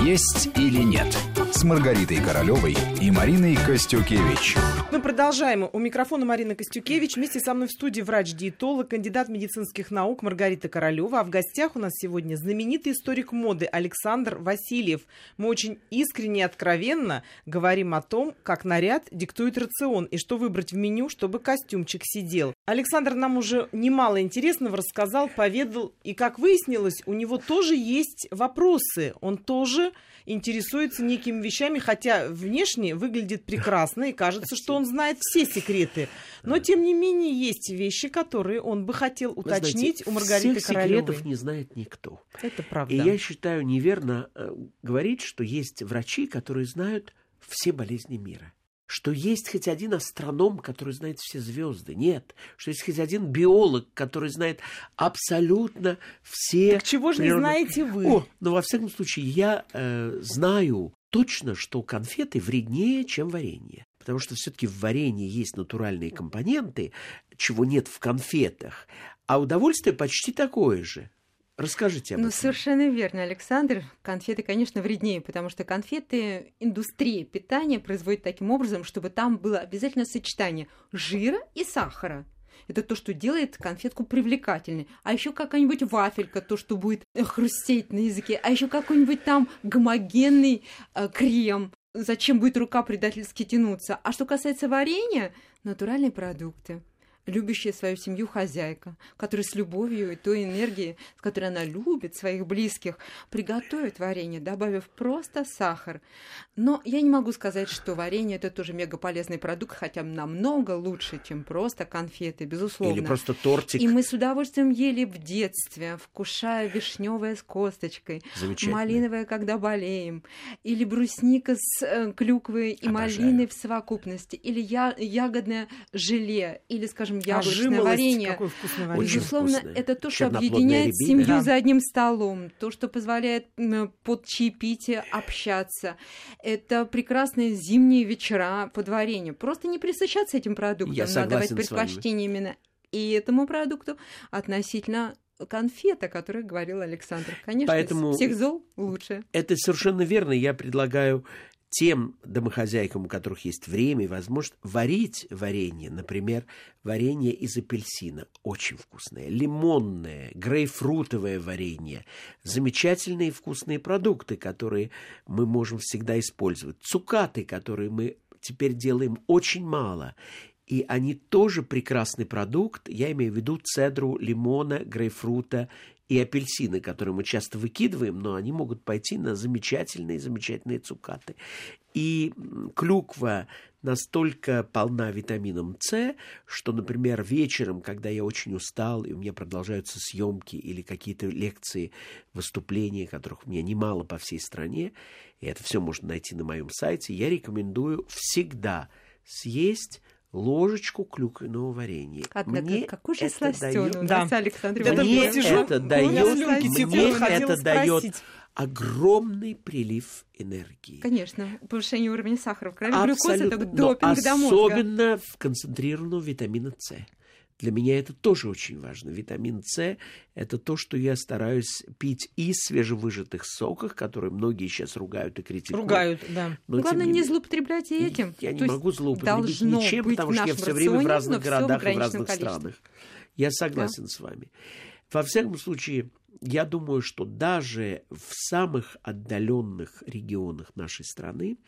«Есть или нет» с Маргаритой Королевой и Мариной Костюкевич. Мы продолжаем. У микрофона Марина Костюкевич. Вместе со мной в студии врач-диетолог, кандидат медицинских наук Маргарита Королева. А в гостях у нас сегодня знаменитый историк моды Александр Васильев. Мы очень искренне и откровенно говорим о том, как наряд диктует рацион и что выбрать в меню, чтобы костюмчик сидел. Александр нам уже немало интересного рассказал, поведал. И, как выяснилось, у него тоже есть вопросы. Он тоже интересуется некими вещами, хотя внешне выглядит прекрасно и кажется, что он знает все секреты. Но, тем не менее, есть вещи, которые он бы хотел уточнить знаете, у Маргариты всех Королевой. секретов не знает никто. Это правда. И я считаю неверно э, говорить, что есть врачи, которые знают все болезни мира. Что есть хоть один астроном, который знает все звезды. Нет. Что есть хоть один биолог, который знает абсолютно все... Так чего же не природные- знаете вы? О, но во всяком случае, я э, знаю точно, что конфеты вреднее, чем варенье. Потому что все-таки в варенье есть натуральные компоненты, чего нет в конфетах. А удовольствие почти такое же. Расскажите об Ну, этом. совершенно верно, Александр. Конфеты, конечно, вреднее, потому что конфеты индустрия питания производит таким образом, чтобы там было обязательно сочетание жира и сахара. Это то, что делает конфетку привлекательной. А еще какая-нибудь вафелька, то, что будет э, хрустеть на языке. А еще какой-нибудь там гомогенный э, крем. Зачем будет рука предательски тянуться? А что касается варенья, натуральные продукты любящая свою семью хозяйка, которая с любовью и той энергией, с которой она любит своих близких, приготовит варенье, добавив просто сахар. Но я не могу сказать, что варенье это тоже мегаполезный продукт, хотя намного лучше, чем просто конфеты, безусловно. Или просто тортик. И мы с удовольствием ели в детстве, вкушая вишневое с косточкой, малиновое, когда болеем, или брусника с э, клюквой и Обожаю. малиной в совокупности, или я, ягодное желе, или, скажем, А яблочное жимолость, варенье. Какое вкусное варенье. Очень Безусловно, вкусное. это то, что объединяет рябина. семью Да. за одним столом, то, что позволяет под чаепитие общаться. Это прекрасные зимние вечера под варенье. Просто не присыщаться этим продуктом, Я надо давать согласен с вами. предпочтение именно и этому продукту относительно конфет, о которых говорил Александр. Конечно, Поэтому- всех зол лучше. Это совершенно верно. Я предлагаю тем домохозяйкам, у которых есть время и возможность, варить варенье. Например, варенье из апельсина. Очень вкусное. Лимонное, грейпфрутовое варенье. Замечательные вкусные продукты, которые мы можем всегда использовать. Цукаты, которые мы теперь делаем очень мало. И они тоже прекрасный продукт. Я имею в виду цедру лимона, грейпфрута и апельсины, которые мы часто выкидываем, но они могут пойти на замечательные-замечательные цукаты. И клюква настолько полна витамином С, что, например, вечером, когда я очень устал, и у меня продолжаются съемки или какие-то лекции, выступления, которых у меня немало по всей стране, и это все можно найти на моем сайте, я рекомендую всегда съесть ложечку клюквенного варенья. Однако, Мне какой же это сластёный даёт- у Да. Александр Я Мне Иванович. сижу, это меня дает, мне это дает огромный прилив энергии. Конечно, повышение уровня сахара в крови, глюкоза это допинг до мозга. особенно в концентрированного витамина С. Для меня это тоже очень важно. Витамин С – это то, что я стараюсь пить из свежевыжатых соков, которые многие сейчас ругают и критикуют. Ругают, да. Но, Главное, не злоупотреблять и этим. Я То не могу злоупотребить должно ничем, потому в что я все время в разных всё в городах и в разных количестве. странах. Я согласен с вами. Во всяком случае, я думаю, что даже в самых отдаленных регионах нашей страны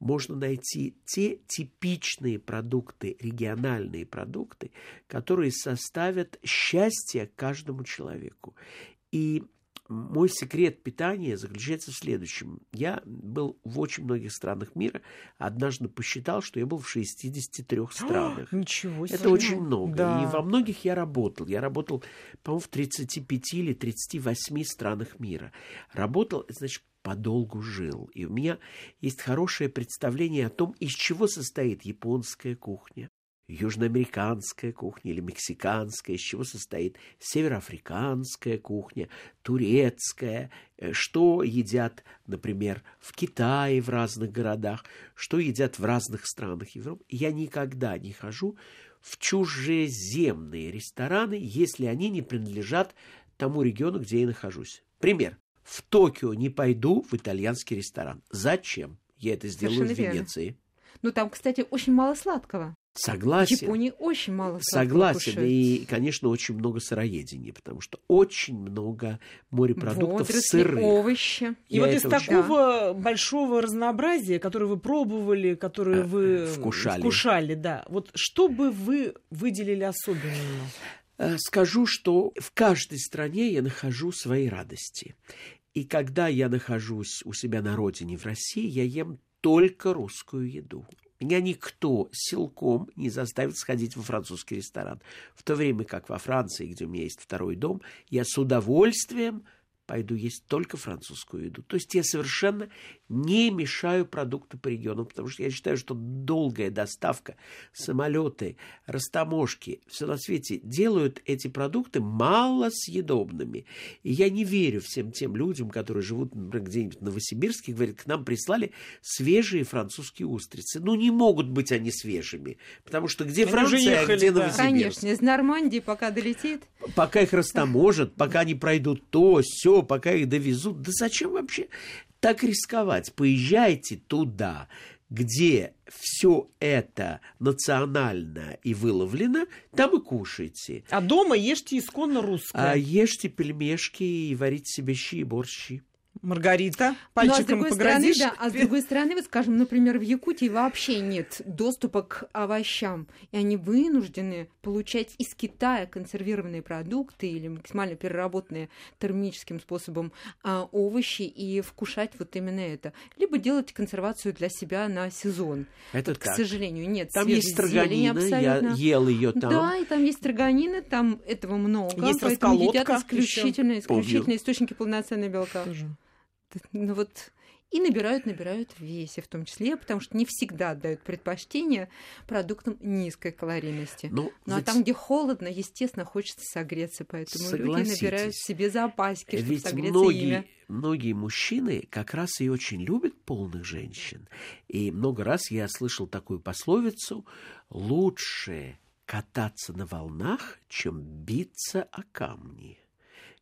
можно найти те типичные продукты, региональные продукты, которые составят счастье каждому человеку. И мой секрет питания заключается в следующем. Я был в очень многих странах мира. Однажды посчитал, что я был в 63 странах. Ничего себе. Это очень много. Да. И во многих я работал. Я работал, по-моему, в 35 или 38 странах мира. Работал, значит, подолгу жил. И у меня есть хорошее представление о том, из чего состоит японская кухня, южноамериканская кухня или мексиканская, из чего состоит североафриканская кухня, турецкая, э, что едят, например, в Китае, в разных городах, что едят в разных странах Европы. Я никогда не хожу в чужеземные рестораны, если они не принадлежат тому региону, где я нахожусь. Пример. в Токио не пойду в итальянский ресторан. Зачем? Я это сделаю Совершенно в верно. Венеции. Ну, там, кстати, очень мало сладкого. В Согласен. Японии очень мало Согласен. кушают. И, конечно, очень много сыроедения, потому что очень много морепродуктов Водоросли, сырых. овощи. И Я вот из такого большого разнообразия, которое вы пробовали, которое Э, вы вкушали. вкушали, да. Вот что бы вы выделили особенно? Э, Скажу, что в каждой стране я нахожу свои радости. И когда я нахожусь у себя на родине, в России, я ем только русскую еду. Меня никто силком не заставит сходить во французский ресторан. В то время как во Франции, где у меня есть второй дом, я с удовольствием пойду есть только французскую еду. То есть я совершенно не мешаю продукты по регионам, потому что я считаю, что долгая доставка, самолеты, растаможки, все на свете делают эти продукты малосъедобными. И я не верю всем тем людям, которые живут, например, где-нибудь в Новосибирске, говорят, к нам прислали свежие французские устрицы. Ну, не могут быть они свежими, потому что где Они Франция, а ехали, где да. Новосибирск? Конечно, из Нормандии пока долетит. пока их растаможат, пока они пройдут то, все, пока их довезут. Да зачем вообще так рисковать? Поезжайте туда, где все это национально и выловлено, там и кушайте. А дома ешьте исконно русское. А ешьте пельмешки и варите себе щи и борщи. Маргарита, Ну, а пальчиком погрозишь? стороны, да, а с другой стороны, вот скажем, например, в Якутии вообще нет доступа к овощам, и они вынуждены получать из Китая консервированные продукты или максимально переработанные термическим способом а, овощи и вкушать вот именно это, либо делать консервацию для себя на сезон. Это Вот, к так. сожалению, нет Там есть строганина, я ел ее там. Да, и там есть строганины, там этого много, Есть поэтому едят исключительно, Помню. исключительно источники полноценного белка. Тоже. Ну вот и набирают, набирают в весе в том числе, потому что не всегда отдают предпочтение продуктам низкой калорийности. Ну, Ну а ведь- там, где холодно, естественно, хочется согреться, поэтому люди набирают себе запаски, чтобы Ведь согреться многие, ими. многие мужчины как раз и очень любят полных женщин. И много раз я слышал такую пословицу «Лучше кататься на волнах, чем биться о камни».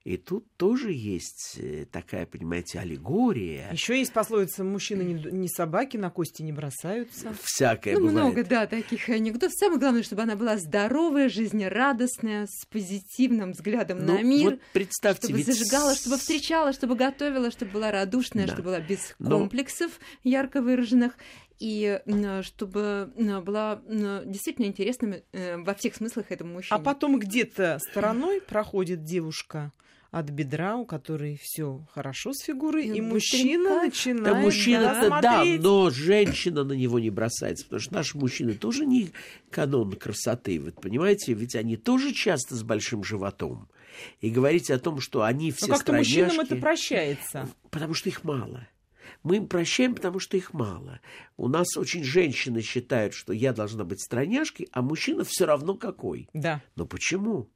И тут тоже есть э, такая, понимаете, аллегория. Еще есть пословица «мужчины не, не собаки, на кости не бросаются». Всякое Ну, бывает. много, да, таких анекдотов. Самое главное, чтобы она была здоровая, жизнерадостная, с позитивным взглядом Ну, на мир. вот представьте, чтобы ведь зажигала, чтобы встречала, чтобы готовила, чтобы была радушная, Да. чтобы была без Но- комплексов ярко выраженных, и чтобы была действительно интересным э, во всех смыслах этому мужчине. А потом где-то стороной проходит девушка от бедра, у которой все хорошо с фигурой, И и мужчина начинает Да, мужчина-то да, да, но женщина на него не бросается, потому что наши мужчины тоже не канон красоты, вы понимаете, ведь они тоже часто с большим животом. И говорить о том, что они все Но как-то мужчинам это прощается. потому что их мало. Мы им прощаем, потому что их мало. У нас очень женщины считают, что я должна быть стройняшкой, а мужчина все равно какой. Да. Но почему?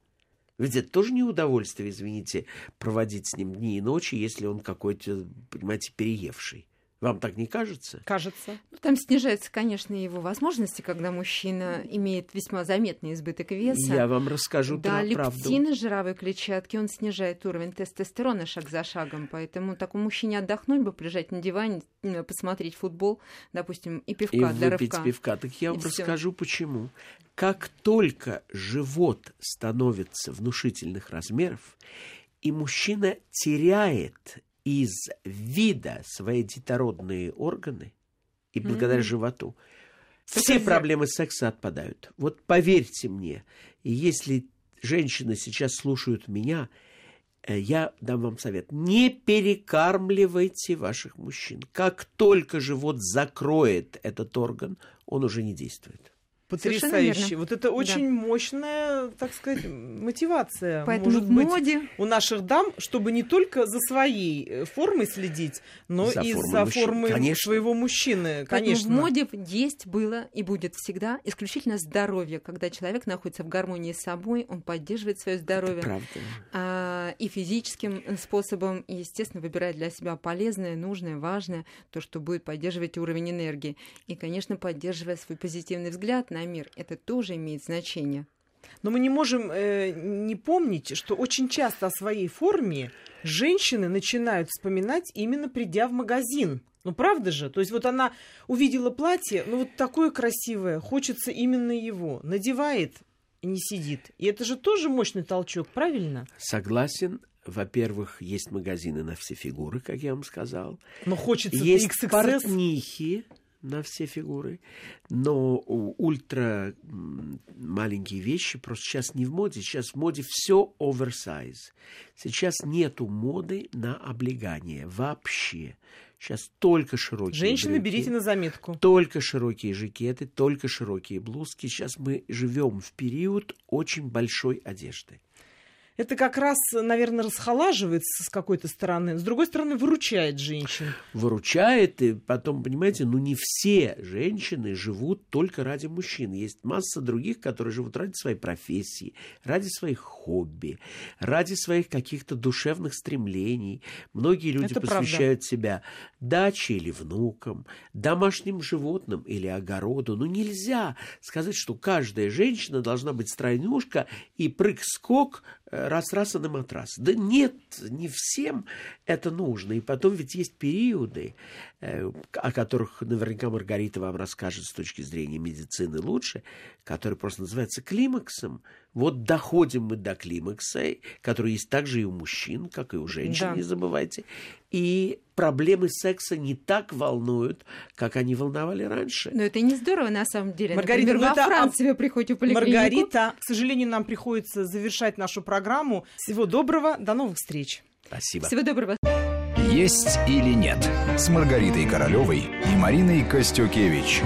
Ведь это тоже не удовольствие, извините, проводить с ним дни и ночи, если он какой-то, понимаете, переевший. Вам так не кажется? Кажется. Ну, Там снижаются, конечно, его возможности, когда мужчина имеет весьма заметный избыток веса. Я вам расскажу Да, про правду. лептин из жировой клетчатки, он снижает уровень тестостерона шаг за шагом, поэтому такому мужчине отдохнуть бы, полежать на диване, м, посмотреть футбол, допустим, и пивка И для выпить рывка. пивка. Так я И вам всё. расскажу, почему. Как только живот становится внушительных размеров, и мужчина теряет из вида свои детородные органы, и благодаря Мгм. животу, Так все это- проблемы секса отпадают. Вот поверьте мне, если женщины сейчас слушают меня, э, я дам вам совет. Не перекармливайте ваших мужчин. Как только живот закроет этот орган, он уже не действует. Потрясающе. Вот это очень мощная, так сказать, мотивация. Поэтому может в быть, моде у наших дам, чтобы не только за своей э, формой следить, но За и формой за мужчин. формой Конечно. своего мужчины. Поэтому Конечно. в моде есть, было и будет всегда исключительно здоровье. Когда человек находится в гармонии с собой, он поддерживает свое Это здоровье правда. а, и физическим э, способом, и, естественно, выбирает для себя полезное, нужное, важное, то, что будет поддерживать уровень энергии. И, конечно, поддерживая свой позитивный взгляд на мир, это тоже имеет значение. Но мы не можем э, не помнить, что очень часто о своей форме женщины начинают вспоминать именно придя в магазин. Ну, правда же? То есть вот она увидела платье, ну, вот такое красивое, хочется именно его. Надевает и не сидит. И это же тоже мощный толчок, правильно? Согласен. Во-первых, есть магазины на все фигуры, как я вам сказал. Но хочется Есть XXS. портнихи на все фигуры, но ультра маленькие вещи просто сейчас не в моде. Сейчас в моде все оверсайз. Сейчас нету моды на облегание вообще. Сейчас только широкие Женщины, брюки. берите на заметку. Только широкие жакеты, только широкие блузки. Сейчас мы живем в период очень большой одежды. Это как раз, наверное, расхолаживает с какой-то стороны. С другой стороны, выручает женщин. Выручает, и потом, понимаете, ну не все женщины живут только ради мужчин. Есть масса других, которые живут ради своей профессии, ради своих хобби, ради своих каких-то душевных стремлений. Многие люди Это правда. посвящают себя даче или внукам, домашним животным или огороду. Ну нельзя сказать, что каждая женщина должна быть стройнюшка и прыг-скок раз-раз и на матрас. Да нет, не всем это нужно. И потом ведь есть периоды, э, о которых наверняка Маргарита вам расскажет с точки зрения медицины лучше, которые просто называются климаксом. Вот доходим мы до климакса, который есть также и у мужчин, как и у женщин, Да. не забывайте. И проблемы секса не так волнуют, как они волновали раньше. Но это не здорово на самом деле. Маргарита, Например, ну во это Франции вы приходите в поликлинику. Маргарита, к сожалению, нам приходится завершать нашу программу. Всего доброго, до новых встреч. Спасибо. Всего доброго. «Есть или нет» с Маргаритой Королевой и Мариной Костюкевич.